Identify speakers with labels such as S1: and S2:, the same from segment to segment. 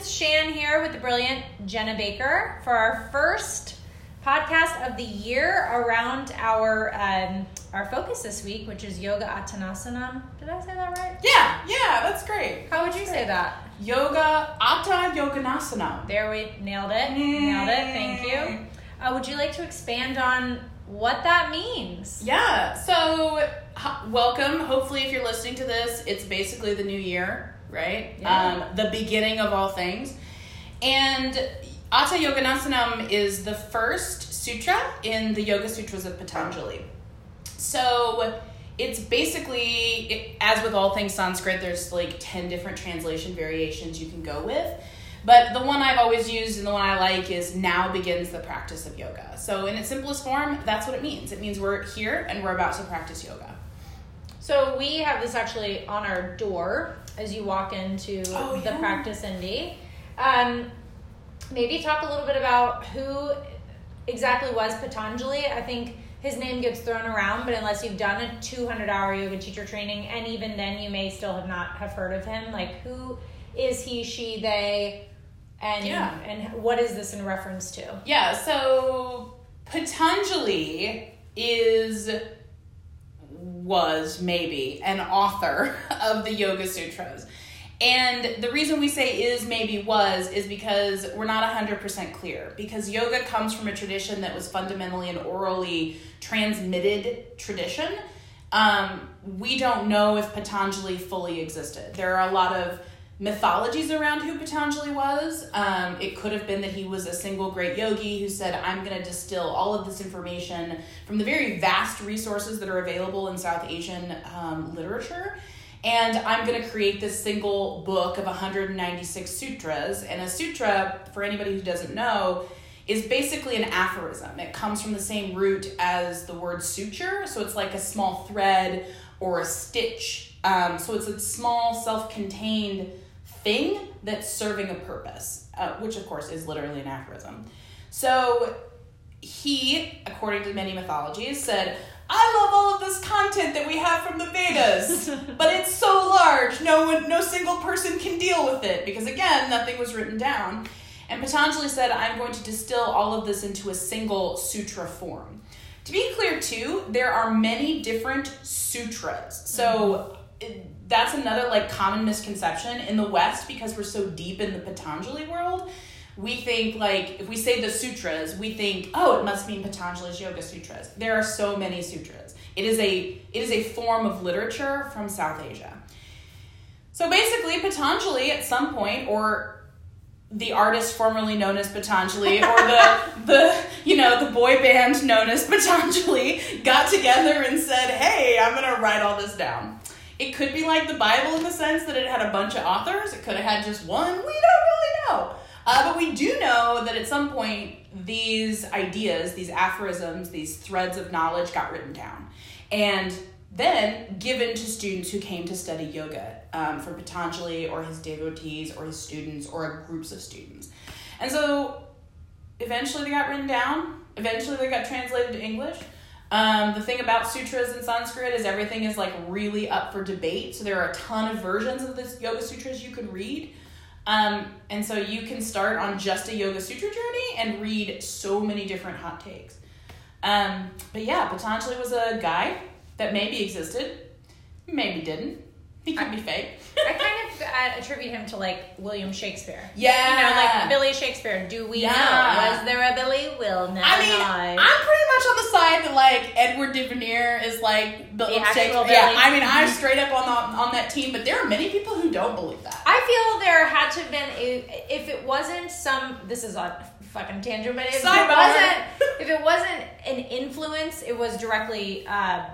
S1: friends. Shan here with the brilliant Jenna Baker for our first podcast of the year around our um, our focus this week, which is Yoga Atanasanam. Did I say that right?
S2: Yeah, yeah, that's great.
S1: How would you say that?
S2: Yoga Atta Yoganasana.
S1: There we nailed it. Nailed it. Thank you. Uh, would you like to expand on what that means?
S2: Yeah, so h- welcome. Hopefully, if you're listening to this, it's basically the new year, right?
S1: Yeah.
S2: Um, the beginning of all things. And Atta Yoganasanam is the first sutra in the Yoga Sutras of Patanjali. So it's basically, it, as with all things Sanskrit, there's like 10 different translation variations you can go with. But the one I've always used and the one I like is now begins the practice of yoga. So, in its simplest form, that's what it means. It means we're here and we're about to practice yoga.
S1: So we have this actually on our door as you walk into
S2: Oh,
S1: the
S2: yeah.
S1: practice Indy. Um, maybe talk a little bit about who exactly was Patanjali. I think his name gets thrown around, but unless you've done a 200 hour yoga teacher training, and even then you may still have not have heard of him. Like who is he, she, they, and
S2: Yeah.
S1: and what is this in reference to?
S2: Yeah, so Patanjali is was maybe an author of the Yoga Sutras. And the reason we say is maybe was is because we're not 100% clear. Because yoga comes from a tradition that was fundamentally an orally transmitted tradition. Um, we don't know if Patanjali fully existed. There are a lot of mythologies around who Patanjali was. Um, it could have been that he was a single great yogi who said, I'm going to distill all of this information from the very vast resources that are available in South Asian um, literature. And I'm going to create this single book of 196 sutras. And a sutra, for anybody who doesn't know, is basically an aphorism. It comes from the same root as the word suture. So it's like a small thread or a stitch. Um, so it's a small, self contained thing that's serving a purpose, uh, which of course is literally an aphorism. So he, according to many mythologies, said, I love all of this content that we have from the Vedas, but it's so large, no one, no single person can deal with it because again, nothing was written down. And Patanjali said, I'm going to distill all of this into a single sutra form. To be clear, too, there are many different sutras. So it- that's another like common misconception in the West because we're so deep in the Patanjali world. We think like if we say the sutras, we think, oh, it must mean Patanjali's Yoga Sutras. There are so many sutras. It is a it is a form of literature from South Asia. So basically, Patanjali at some point, or the artist formerly known as Patanjali, or the the you know the boy band known as Patanjali, got together and said, "Hey, I'm gonna write all this down." It could be like the Bible in the sense that it had a bunch of authors. It could have had just one. We don't really know. Uh, but we do know that at some point, these ideas, these aphorisms, these threads of knowledge got written down. And then given to students who came to study yoga um, for Patanjali or his devotees or his students or groups of students. And so eventually they got written down. Eventually they got translated to English. Um, the thing about sutras in Sanskrit is everything is like really up for debate. So there are a ton of versions of this yoga sutras you could read. Um, and so you can start on just a yoga sutra journey and read so many different hot takes. Um, but yeah, Patanjali was a guy that maybe existed, maybe didn't. He could be fake.
S1: I kind of uh, attribute him to like William Shakespeare.
S2: Yeah.
S1: You know, like Billy Shakespeare. Do we
S2: Yeah.
S1: know? Was there a Billy Wilder?
S2: I mean, I'm pretty much on the side that like Edward de Veneer is like
S1: The actual
S2: Shakespeare.
S1: Billy.
S2: Yeah, I mean, I'm straight up on the, on that team, but there are many people who don't believe that.
S1: I feel there had to have been a, if it wasn't some. This is a fucking tangent, but if
S2: Sidebar.
S1: it wasn't, if it wasn't an influence, it was directly uh,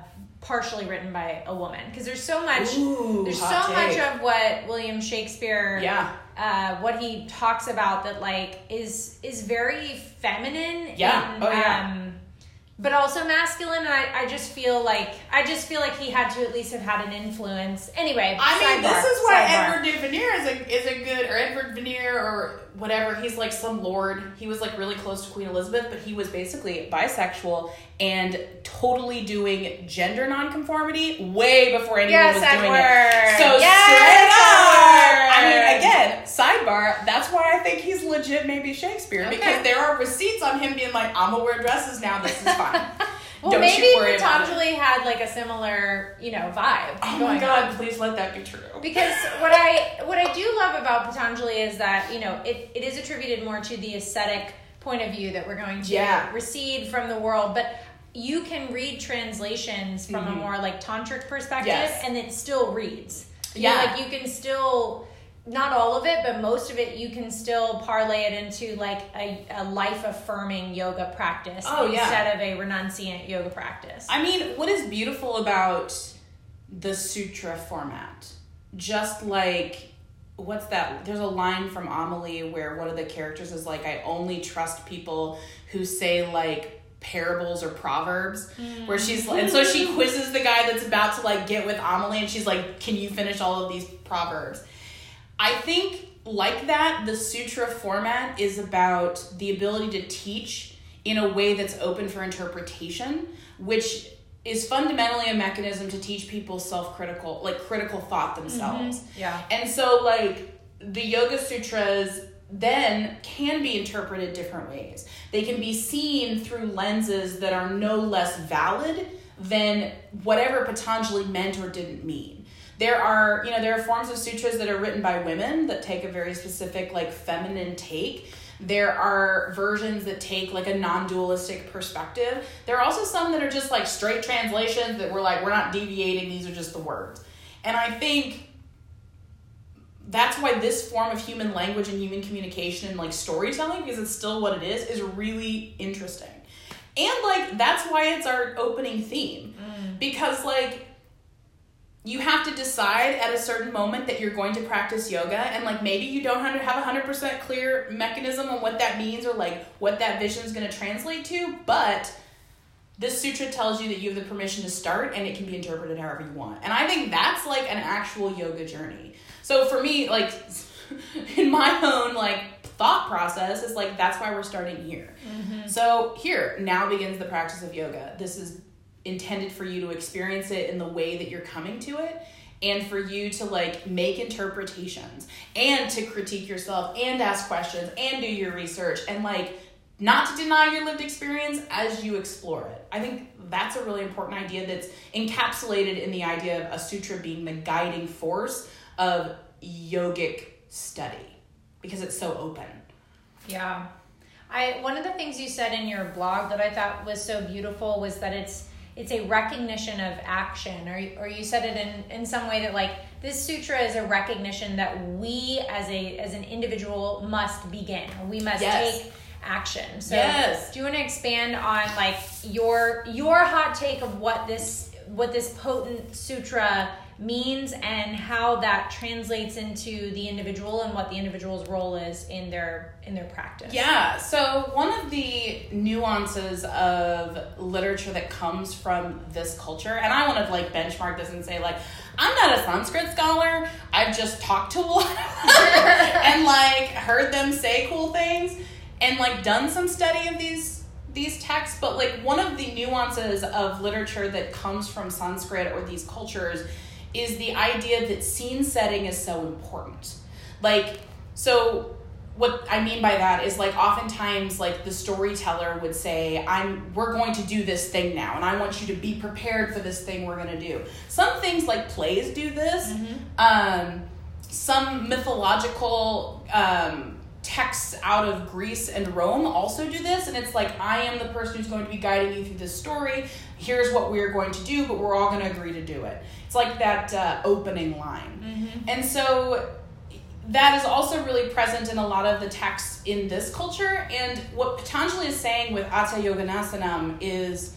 S1: partially written by a woman. Because there's so much.
S2: Ooh,
S1: there's so
S2: hot
S1: much of what William Shakespeare.
S2: Yeah.
S1: Uh, what he talks about that like is is very feminine.
S2: Yeah.
S1: and,
S2: Oh, yeah.
S1: Um, but also masculine. And I, I just feel like I just feel like he had to at least have had an influence. Anyway,
S2: I mean, this is why. Edward de Veneer is a is a good or Edward Veneer or whatever. He's like some lord. He was like really close to Queen Elizabeth, but he was basically bisexual and totally doing gender nonconformity way before anyone
S1: Yes,
S2: was doing it. So
S1: Yes,
S2: straight up. I mean, again, sidebar. That's why I think he's legit maybe Shakespeare
S1: Okay.
S2: because there are receipts on him being like, I'm gonna wear dresses now, this is fine.
S1: well,
S2: Don't
S1: maybe
S2: you worry about it.
S1: Patanjali had like a similar, you know, vibe.
S2: Oh my god,
S1: on.
S2: please let that be true.
S1: Because what I what I do love about Patanjali is that you know it, it is attributed more to the aesthetic point of view that we're going to
S2: Yeah.
S1: recede from the world, but you can read translations from a
S2: Mhm.
S1: more like tantric perspective,
S2: Yes.
S1: and it still reads. You know,
S2: Yeah.
S1: like you can still not all of it, but most of it you can still parlay it into like a, a life affirming yoga practice
S2: Oh, yeah.
S1: instead of a renunciant yoga practice.
S2: I mean, what is beautiful about the sutra format? Just like what's that? There's a line from Amelie where one of the characters is like, "I only trust people who say like parables or proverbs." Hmm. Where she's and so she quizzes the guy that's about to like get with Amelie, and she's like, "Can you finish all of these proverbs?" I think like that, the sutra format is about the ability to teach in a way that's open for interpretation, which is fundamentally a mechanism to teach people self-critical, like critical thought mm-hmm. themselves.
S1: yeah.
S2: And so like the Yoga Sutras then can be interpreted different ways. They can be seen through lenses that are no less valid than whatever Patanjali meant or didn't mean. There are, you know, there are forms of sutras that are written by women that take a very specific like feminine take. There are versions that take like a non-dualistic perspective. There are also some that are just like straight translations that we're like we're not deviating, these are just the words. And I think that's why this form of human language and human communication and like storytelling because it's still what it is is really interesting and like that's why it's our opening theme mm. because like you have to decide at a certain moment that you're going to practice yoga and like maybe you don't have have a 100% clear mechanism on what that means or like what that vision is going to translate to but this sutra tells you that you have the permission to start and it can be interpreted however you want. And i think that's like an actual yoga journey. So for me like in my own like thought process is like that's why we're starting here. Mm-hmm. So here now begins the practice of yoga. This is intended for you to experience it in the way that you're coming to it and for you to like make interpretations and to critique yourself and ask questions and do your research and like not to deny your lived experience as you explore it. I think that's a really important idea that's encapsulated in the idea of a sutra being the guiding force of yogic study because it's so open.
S1: Yeah. I one of the things you said in your blog that I thought was so beautiful was that it's it's a recognition of action or or you said it in in some way that like this sutra is a recognition that we as a as an individual must begin. We must
S2: Yes.
S1: take action. So
S2: Yes.
S1: do you want to expand on like your your hot take of what this what this potent sutra means and how that translates into the individual and what the individual's role is in their in their practice.
S2: Yeah, so one of the nuances of literature that comes from this culture, and I want to like benchmark this and say like I'm not a Sanskrit scholar. I've just talked to a lot and like heard them say cool things and like done some study of these these texts, but like one of the nuances of literature that comes from Sanskrit or these cultures is the idea that scene setting is so important. Like so what I mean by that is like oftentimes like the storyteller would say, I'm we're going to do this thing now and I want you to be prepared for this thing we're gonna do. Some things like plays do this. Um some mythological um texts out of Greece and Rome also do this, and it's like I am the person who's going to be guiding you through this story. Here's what we're going to do, but we're all going to agree to do it. It's like that uh, opening line, and so that is also really present in a lot of the texts in this culture. And what Patanjali is saying with Atta Yoganasanam is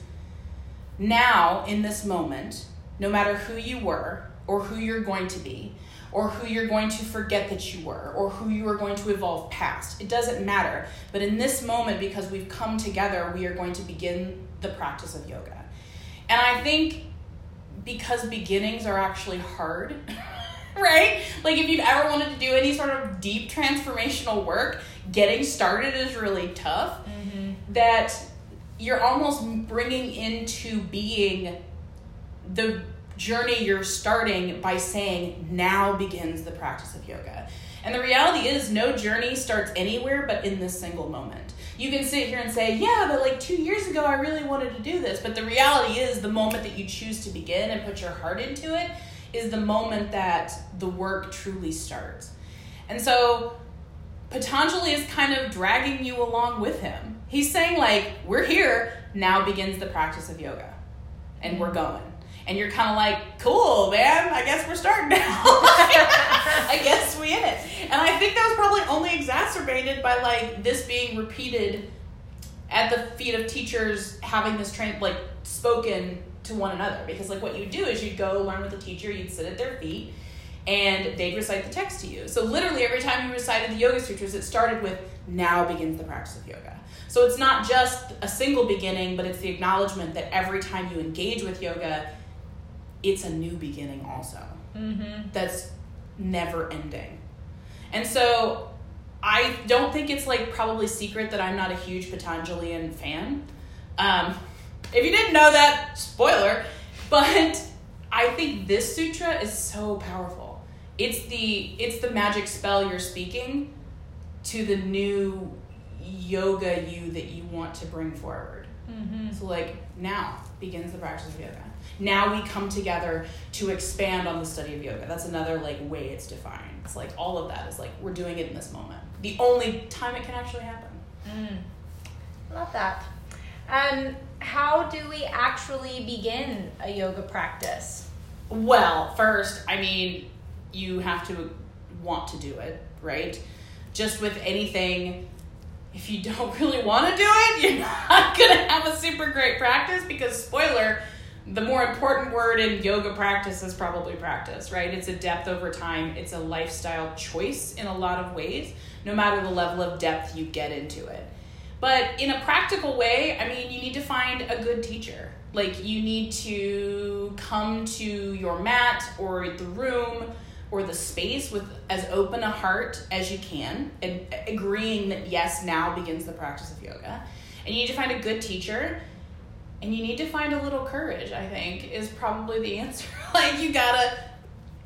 S2: now in this moment, no matter who you were or who you're going to be, or who you're going to forget that you were, or who you are going to evolve past. It doesn't matter. But in this moment, because we've come together, we are going to begin the practice of yoga. And I think because beginnings are actually hard, right? Like if you've ever wanted to do any sort of deep transformational work, getting started is really tough. Mm-hmm. That you're almost bringing into being the journey you're starting by saying now begins the practice of yoga And the reality is, no journey starts anywhere but in this single moment. You can sit here and say, yeah, but like two years ago, I really wanted to do this. But the reality is, the moment that you choose to begin and put your heart into it is the moment that the work truly starts. And so, Patanjali is kind of dragging you along with him. He's saying, like, we're here, now begins the practice of yoga. And we're going and you're kind of like, cool, man. I guess we're starting now. I guess we in it. And I think that was probably only exacerbated by like this being repeated at the feet of teachers having this train like spoken to one another. Because like what you do is you'd go learn with the teacher, you'd sit at their feet, and they'd recite the text to you. So literally every time you recited the Yoga Sutras, it started with now begins the practice of yoga. So it's not just a single beginning, but it's the acknowledgement that every time you engage with yoga, it's a new beginning also
S1: Mm-hmm.
S2: that's never ending and so i don't think it's like probably secret that i'm not a huge patanjalian fan um, if you didn't know that spoiler but i think this sutra is so powerful it's the it's the magic spell you're speaking to the new yoga you that you want to bring forward
S1: Mm-hmm.
S2: so like now begins the practice of yoga. Now we come together to expand on the study of yoga. That's another like way it's defined. It's like all of that is like we're doing it in this moment. The only time it can actually happen.
S1: Mm. Love that. Um, how do we actually begin a yoga practice?
S2: Well, first, I mean, you have to want to do it, right? Just with anything, if you don't really want to do it, you're not going to have a super great practice because, spoiler, the more important word in yoga practice is probably practice, right? It's a depth over time, it's a lifestyle choice in a lot of ways, no matter the level of depth you get into it. But in a practical way, I mean, you need to find a good teacher. Like, you need to come to your mat or the room or the space with as open a heart as you can, and agreeing that yes, now begins the practice of yoga. And you need to find a good teacher, and you need to find a little courage. I think is probably the answer. like you gotta,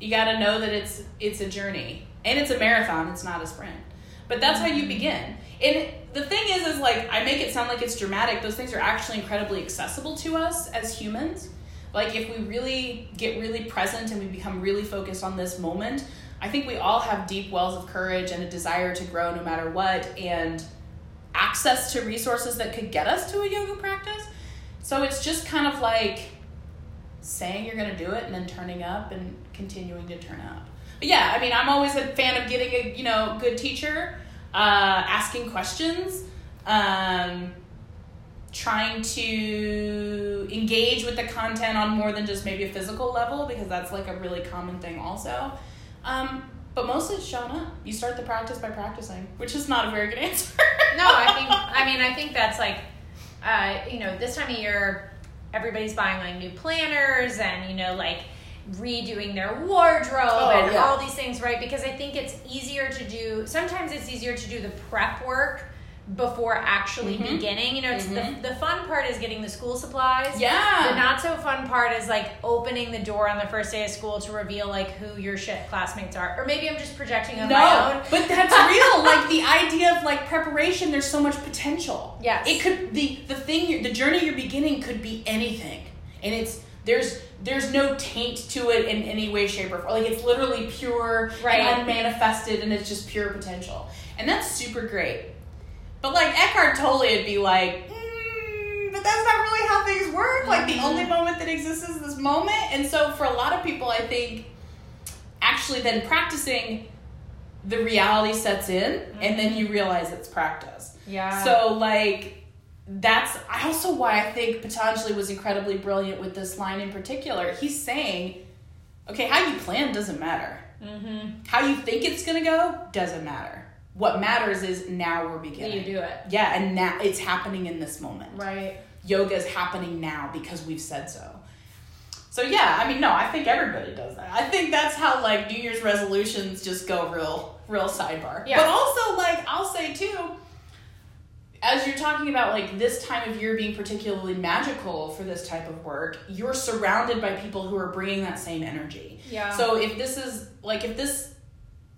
S2: you gotta know that it's it's a journey and it's a marathon. It's not a sprint. But that's how you mm-hmm. begin. And the thing is, is like I make it sound like it's dramatic. Those things are actually incredibly accessible to us as humans. Like if we really get really present and we become really focused on this moment, I think we all have deep wells of courage and a desire to grow no matter what and access to resources that could get us to a yoga practice. So it's just kind of like saying you're going to do it and then turning up and continuing to turn up. But yeah, I mean, I'm always a fan of getting a, you know, good teacher, uh, asking questions, um, trying to engage with the content on more than just maybe a physical level because that's like a really common thing also. Um, but mostly it's showing up. You start the practice by practicing, which is not a very good answer.
S1: No, I think I mean I think that's like uh, you know, this time of year everybody's buying like new planners and you know like redoing their wardrobe
S2: Oh,
S1: and
S2: yeah.
S1: all these things, right? Because I think it's easier to do sometimes it's easier to do the prep work before actually
S2: Mhm.
S1: beginning. You know, it's
S2: Mhm.
S1: the the fun part is getting the school supplies.
S2: yeah.
S1: The not so fun part is like opening the door on the first day of school to reveal like who your shit classmates are. Or maybe I'm just projecting on my
S2: No,
S1: own.
S2: but that's real. like the idea of like preparation, there's so much potential.
S1: Yes.
S2: it could the the thing, you're, the journey you're beginning could be anything, and it's there's there's no taint to it in any way, shape, or form. Like it's literally pure
S1: Right.
S2: and unmanifested, and it's just pure potential, and that's super great. But like Eckhart Tolle would be like. "Mm, But that's not really how things work. Like the only moment that exists is this moment, and so for a lot of people, I think actually then practicing the reality sets in and then you realize it's practice
S1: Yeah.
S2: so like that's also why i think patanjali was incredibly brilliant with this line in particular he's saying okay how you plan doesn't matter
S1: mm-hmm.
S2: how you think it's going to go doesn't matter what matters is now we're beginning
S1: you do it.
S2: yeah and now it's happening in this moment
S1: Right.
S2: yoga is happening now because we've said so. So yeah, I mean, no, I think everybody does that. I think that's how like New Year's resolutions just go real, real sidebar.
S1: Yeah.
S2: But also, like, I'll say too, as you're talking about like this time of year being particularly magical for this type of work, you're surrounded by people who are bringing that same energy.
S1: Yeah.
S2: So if this is like if this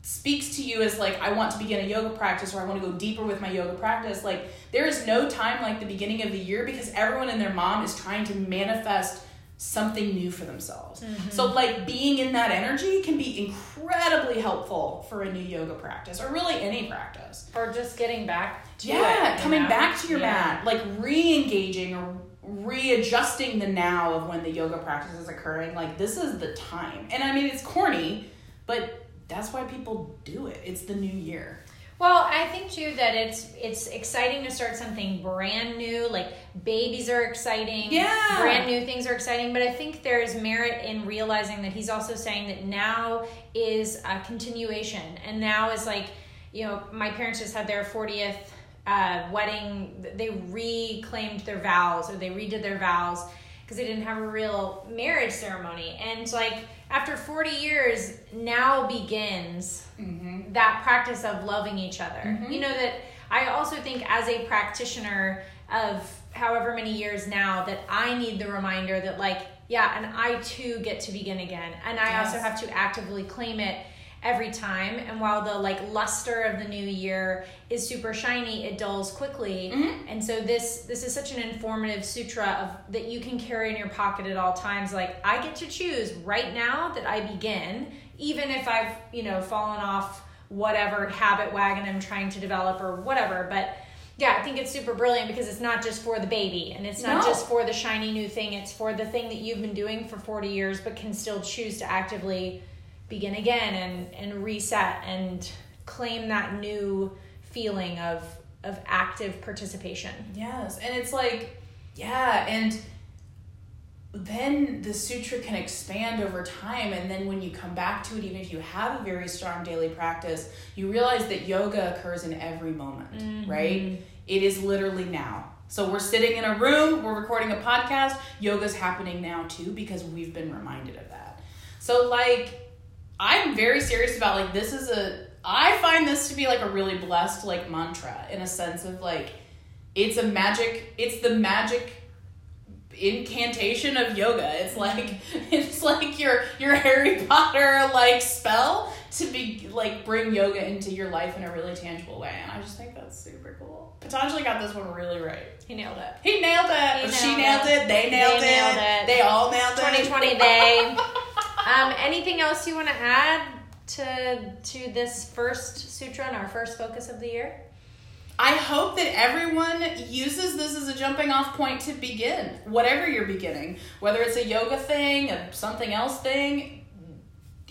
S2: speaks to you as like I want to begin a yoga practice or I want to go deeper with my yoga practice, like there is no time like the beginning of the year because everyone and their mom is trying to manifest something new for themselves. Mm-hmm. So like being in that energy can be incredibly helpful for a new yoga practice or really any practice.
S1: Or just getting back
S2: to Yeah, it, coming know? back to your yeah. mat, like re-engaging or readjusting the now of when the yoga practice is occurring. Like this is the time. And I mean it's corny, but that's why people do it. It's the new year.
S1: Well, I think too that it's it's exciting to start something brand new. Like babies are exciting.
S2: Yeah.
S1: Brand new things are exciting. But I think there's merit in realizing that he's also saying that now is a continuation. And now is like, you know, my parents just had their 40th uh, wedding. They reclaimed their vows or they redid their vows because they didn't have a real marriage ceremony. And like after 40 years, now begins mm-hmm. that practice of loving each other. Mm-hmm. You know, that I also think as a practitioner of however many years now, that I need the reminder that, like, yeah, and I too get to begin again. And I yes. also have to actively claim it every time and while the like luster of the new year is super shiny it dulls quickly mm-hmm. and so this this is such an informative sutra of that you can carry in your pocket at all times like i get to choose right now that i begin even if i've you know fallen off whatever habit wagon i'm trying to develop or whatever but yeah, I think it's super brilliant because it's not just for the baby and it's not no. just for the shiny new thing. It's for the thing that you've been doing for 40 years but can still choose to actively begin again and and reset and claim that new feeling of of active participation.
S2: Yes, and it's like yeah, and then the sutra can expand over time and then when you come back to it even if you have a very strong daily practice you realize that yoga occurs in every moment mm-hmm. right it is literally now so we're sitting in a room we're recording a podcast yoga's happening now too because we've been reminded of that so like I'm very serious about like this is a I find this to be like a really blessed like mantra in a sense of like it's a magic it's the magic incantation of yoga. It's like it's like your your Harry Potter like spell to be like bring yoga into your life in a really tangible way. And I just think that's super cool. Patanjali got this one really right.
S1: He nailed it.
S2: He nailed it. He she nailed it. it. They nailed they it. Nailed it. They all nailed
S1: 2020
S2: it.
S1: 2020 they. Um, anything else you want to add to to this first sutra and our first focus of the year?
S2: I hope that everyone uses this as a jumping off point to begin, whatever you're beginning, whether it's a yoga thing, a something else thing.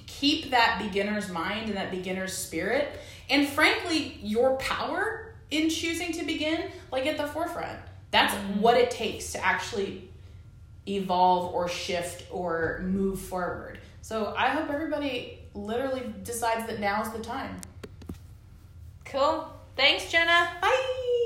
S2: Keep that beginner's mind and that beginner's spirit, and frankly, your power in choosing to begin, like at the forefront. That's mm-hmm. what it takes to actually evolve or shift or move forward. So I hope everybody literally decides that now's the time.
S1: Cool. Thanks, Jenna.
S2: Bye.